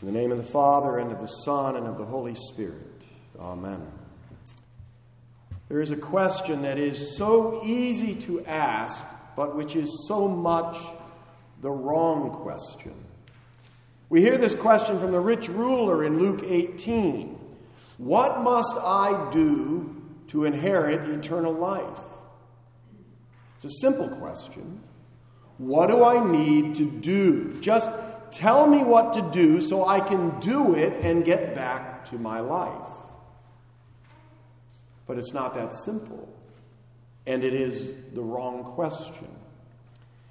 In the name of the Father, and of the Son, and of the Holy Spirit. Amen. There is a question that is so easy to ask, but which is so much the wrong question. We hear this question from the rich ruler in Luke 18 What must I do to inherit eternal life? It's a simple question. What do I need to do? Just Tell me what to do so I can do it and get back to my life. But it's not that simple. And it is the wrong question.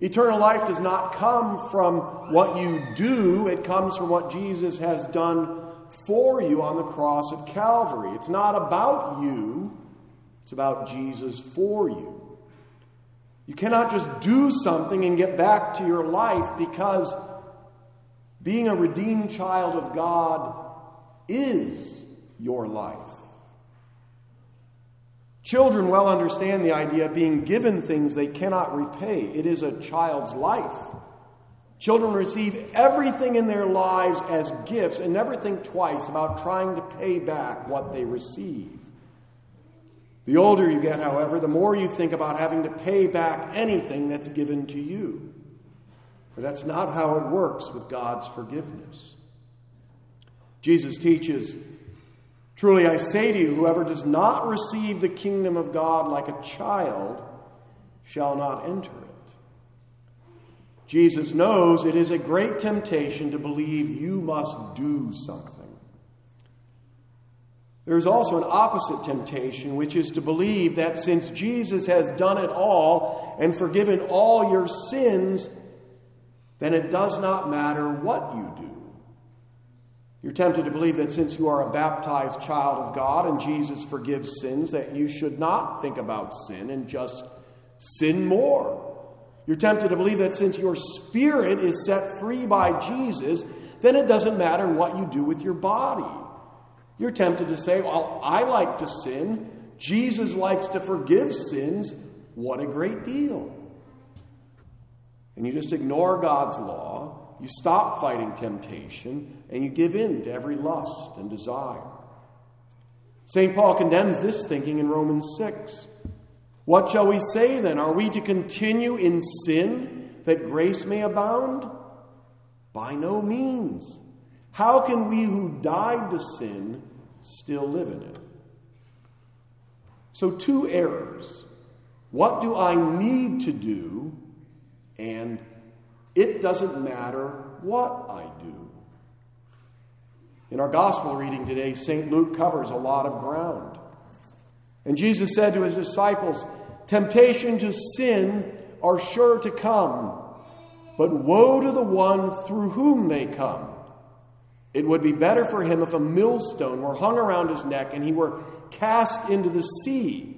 Eternal life does not come from what you do, it comes from what Jesus has done for you on the cross at Calvary. It's not about you, it's about Jesus for you. You cannot just do something and get back to your life because being a redeemed child of God is your life. Children well understand the idea of being given things they cannot repay. It is a child's life. Children receive everything in their lives as gifts and never think twice about trying to pay back what they receive. The older you get, however, the more you think about having to pay back anything that's given to you. But that's not how it works with God's forgiveness. Jesus teaches Truly I say to you, whoever does not receive the kingdom of God like a child shall not enter it. Jesus knows it is a great temptation to believe you must do something. There is also an opposite temptation, which is to believe that since Jesus has done it all and forgiven all your sins, then it does not matter what you do. You're tempted to believe that since you are a baptized child of God and Jesus forgives sins, that you should not think about sin and just sin more. You're tempted to believe that since your spirit is set free by Jesus, then it doesn't matter what you do with your body. You're tempted to say, Well, I like to sin. Jesus likes to forgive sins. What a great deal and you just ignore God's law, you stop fighting temptation, and you give in to every lust and desire. St. Paul condemns this thinking in Romans 6. What shall we say then? Are we to continue in sin that grace may abound? By no means. How can we who died to sin still live in it? So, two errors. What do I need to do and it doesn't matter what I do. In our gospel reading today, St. Luke covers a lot of ground. And Jesus said to his disciples, Temptation to sin are sure to come, but woe to the one through whom they come. It would be better for him if a millstone were hung around his neck and he were cast into the sea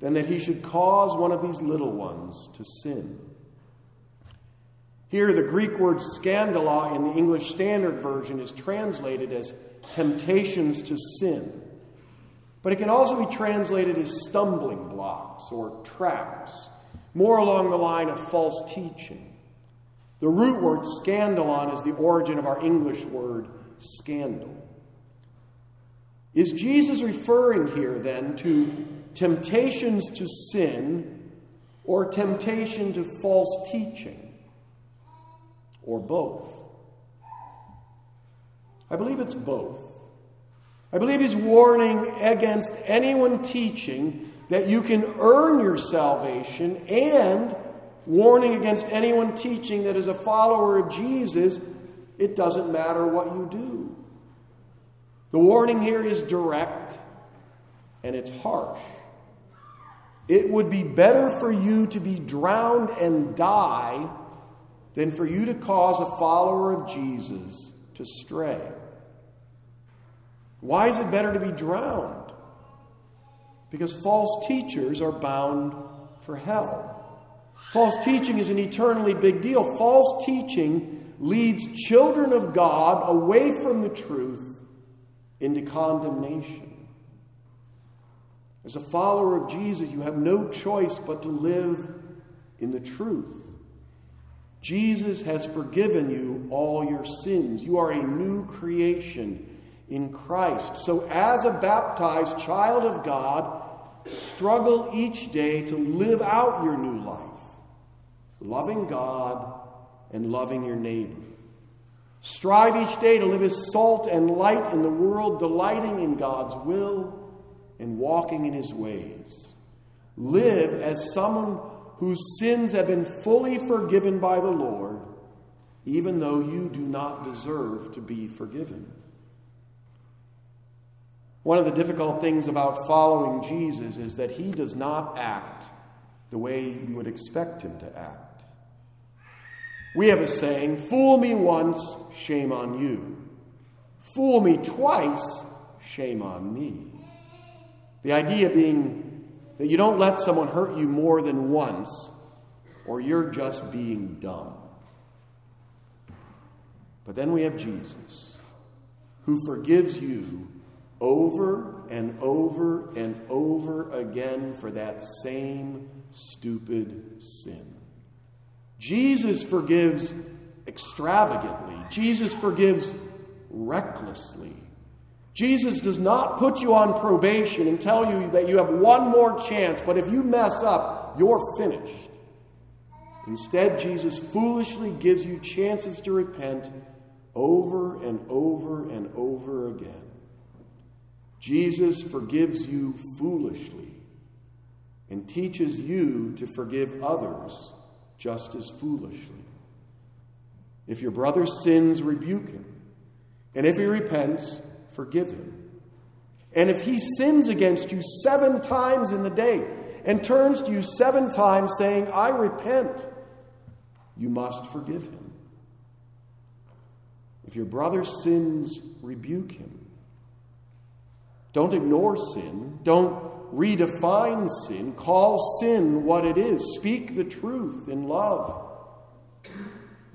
than that he should cause one of these little ones to sin. Here, the Greek word scandala in the English Standard Version is translated as temptations to sin. But it can also be translated as stumbling blocks or traps, more along the line of false teaching. The root word scandalon is the origin of our English word scandal. Is Jesus referring here then to temptations to sin or temptation to false teaching? Or both? I believe it's both. I believe he's warning against anyone teaching that you can earn your salvation and warning against anyone teaching that as a follower of Jesus, it doesn't matter what you do. The warning here is direct and it's harsh. It would be better for you to be drowned and die than for you to cause a follower of Jesus to stray. Why is it better to be drowned? Because false teachers are bound for hell. False teaching is an eternally big deal. False teaching leads children of God away from the truth into condemnation. As a follower of Jesus, you have no choice but to live in the truth. Jesus has forgiven you all your sins. You are a new creation in Christ. So, as a baptized child of God, struggle each day to live out your new life, loving God and loving your neighbor. Strive each day to live as salt and light in the world, delighting in God's will and walking in his ways. Live as someone whose sins have been fully forgiven by the Lord, even though you do not deserve to be forgiven. One of the difficult things about following Jesus is that he does not act the way you would expect him to act. We have a saying fool me once, shame on you. Fool me twice, shame on me. The idea being that you don't let someone hurt you more than once, or you're just being dumb. But then we have Jesus, who forgives you over and over and over again for that same stupid sin. Jesus forgives extravagantly, Jesus forgives recklessly. Jesus does not put you on probation and tell you that you have one more chance, but if you mess up, you're finished. Instead, Jesus foolishly gives you chances to repent over and over and over again. Jesus forgives you foolishly and teaches you to forgive others just as foolishly. If your brother sins, rebuke him. And if he repents, forgive him. And if he sins against you seven times in the day and turns to you seven times saying, I repent, you must forgive him. If your brother sins, rebuke him. Don't ignore sin. Don't redefine sin. Call sin what it is. Speak the truth in love.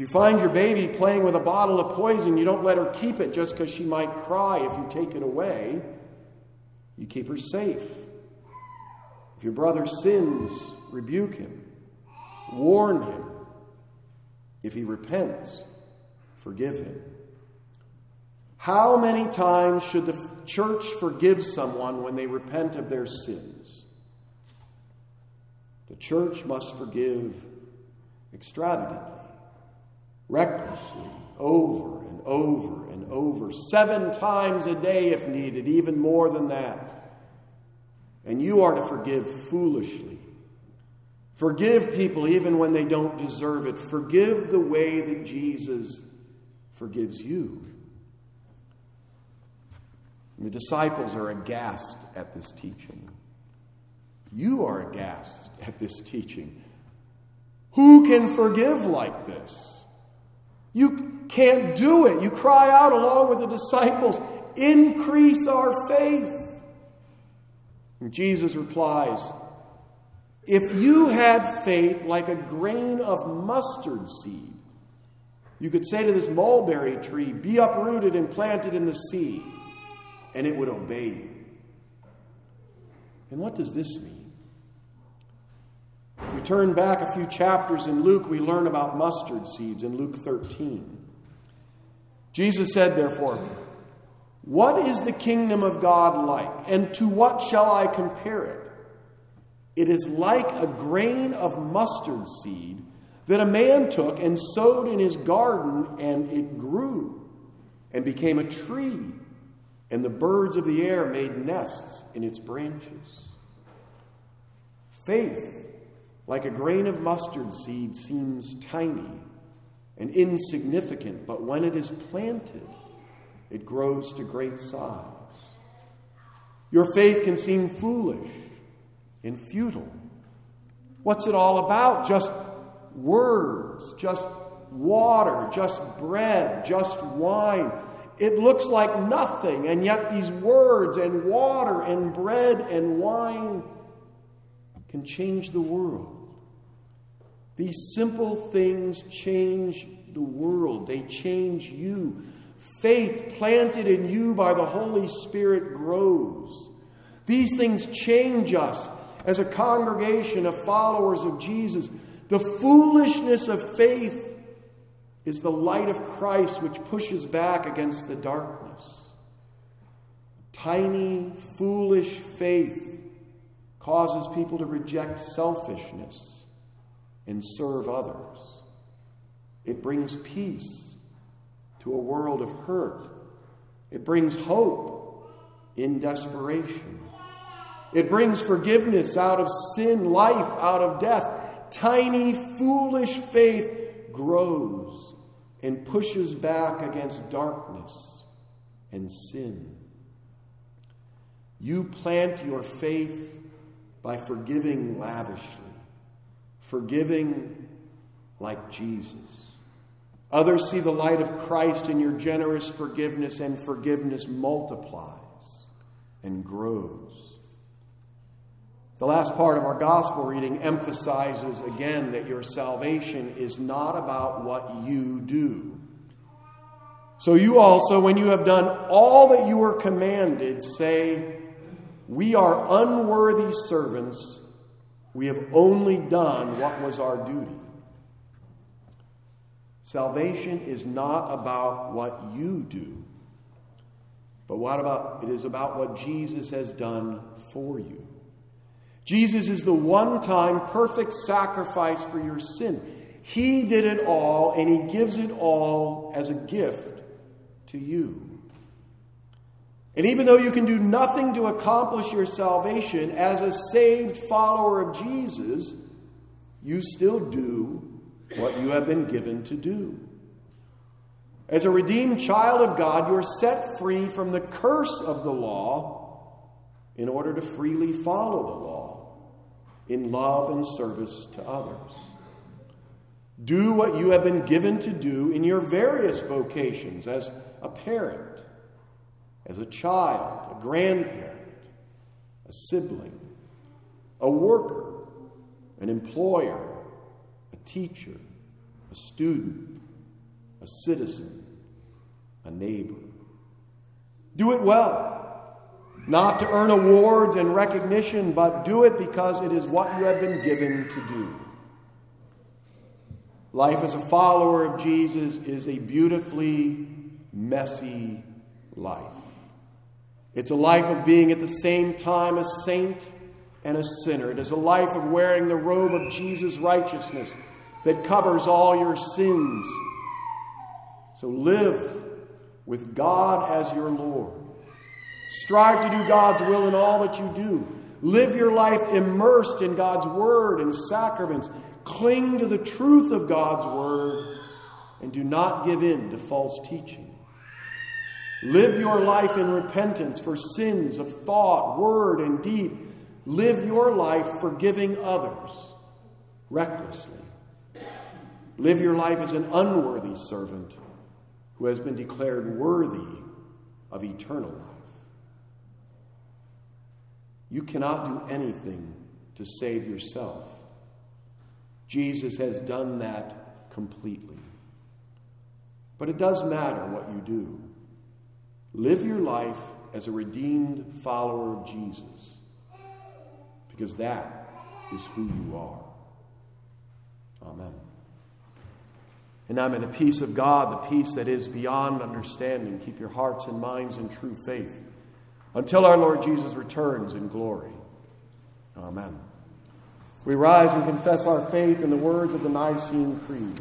If you find your baby playing with a bottle of poison, you don't let her keep it just because she might cry if you take it away. You keep her safe. If your brother sins, rebuke him, warn him. If he repents, forgive him. How many times should the church forgive someone when they repent of their sins? The church must forgive extravagantly recklessly, over and over and over, seven times a day if needed, even more than that. And you are to forgive foolishly. Forgive people even when they don't deserve it. Forgive the way that Jesus forgives you. And the disciples are aghast at this teaching. You are aghast at this teaching. Who can forgive like this? You can't do it. You cry out along with the disciples, increase our faith. And Jesus replies, If you had faith like a grain of mustard seed, you could say to this mulberry tree, Be uprooted and planted in the sea, and it would obey you. And what does this mean? If we turn back a few chapters in Luke, we learn about mustard seeds in Luke 13. Jesus said, therefore, What is the kingdom of God like, and to what shall I compare it? It is like a grain of mustard seed that a man took and sowed in his garden, and it grew and became a tree, and the birds of the air made nests in its branches. Faith like a grain of mustard seed, seems tiny and insignificant, but when it is planted, it grows to great size. Your faith can seem foolish and futile. What's it all about? Just words, just water, just bread, just wine. It looks like nothing, and yet these words and water and bread and wine can change the world. These simple things change the world, they change you. Faith planted in you by the Holy Spirit grows. These things change us as a congregation of followers of Jesus. The foolishness of faith is the light of Christ which pushes back against the darkness. Tiny, foolish faith causes people to reject selfishness and serve others. It brings peace to a world of hurt. It brings hope in desperation. It brings forgiveness out of sin, life out of death. Tiny, foolish faith grows and pushes back against darkness and sin. You plant your faith by forgiving lavishly, forgiving like Jesus. Others see the light of Christ in your generous forgiveness, and forgiveness multiplies and grows. The last part of our gospel reading emphasizes again that your salvation is not about what you do. So you also, when you have done all that you were commanded, say, We are unworthy servants. We have only done what was our duty. Salvation is not about what you do, but what about it is about what Jesus has done for you. Jesus is the one time perfect sacrifice for your sin. He did it all, and He gives it all as a gift to you. And even though you can do nothing to accomplish your salvation, as a saved follower of Jesus, you still do what you have been given to do. As a redeemed child of God, you're set free from the curse of the law in order to freely follow the law in love and service to others. Do what you have been given to do in your various vocations as a parent, as a child, a grandparent, a sibling, a worker, an employer, a teacher, a student, a citizen, a neighbor. Do it well not to earn awards and recognition, but do it because it is what you have been given to do. Life as a follower of Jesus is a beautifully messy life. It's a life of being at the same time a saint and a sinner. It is a life of wearing the robe of Jesus' righteousness that covers all your sins. So live with God as your Lord. Strive to do God's will in all that you do. Live your life immersed in God's word and sacraments. Cling to the truth of God's word and do not give in to false teaching. Live your life in repentance for sins of thought, word, and deed. Live your life forgiving others recklessly. Live your life as an unworthy servant who has been declared worthy of eternal life. You cannot do anything to save yourself. Jesus has done that completely. But it does matter what you do. Live your life as a redeemed follower of Jesus, because that is who you are. Amen. And now may the peace of God, the peace that is beyond understanding, keep your hearts and minds in true faith until our Lord Jesus returns in glory. Amen. We rise and confess our faith in the words of the Nicene Creed.